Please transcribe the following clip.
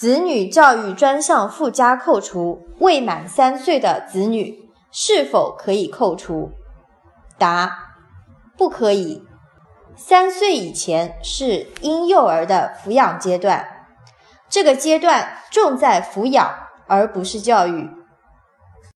子女教育专项附加扣除未满三岁的子女是否可以扣除？答不可以。三岁以前是婴幼儿的抚养阶段这个阶段重在抚养而不是教育。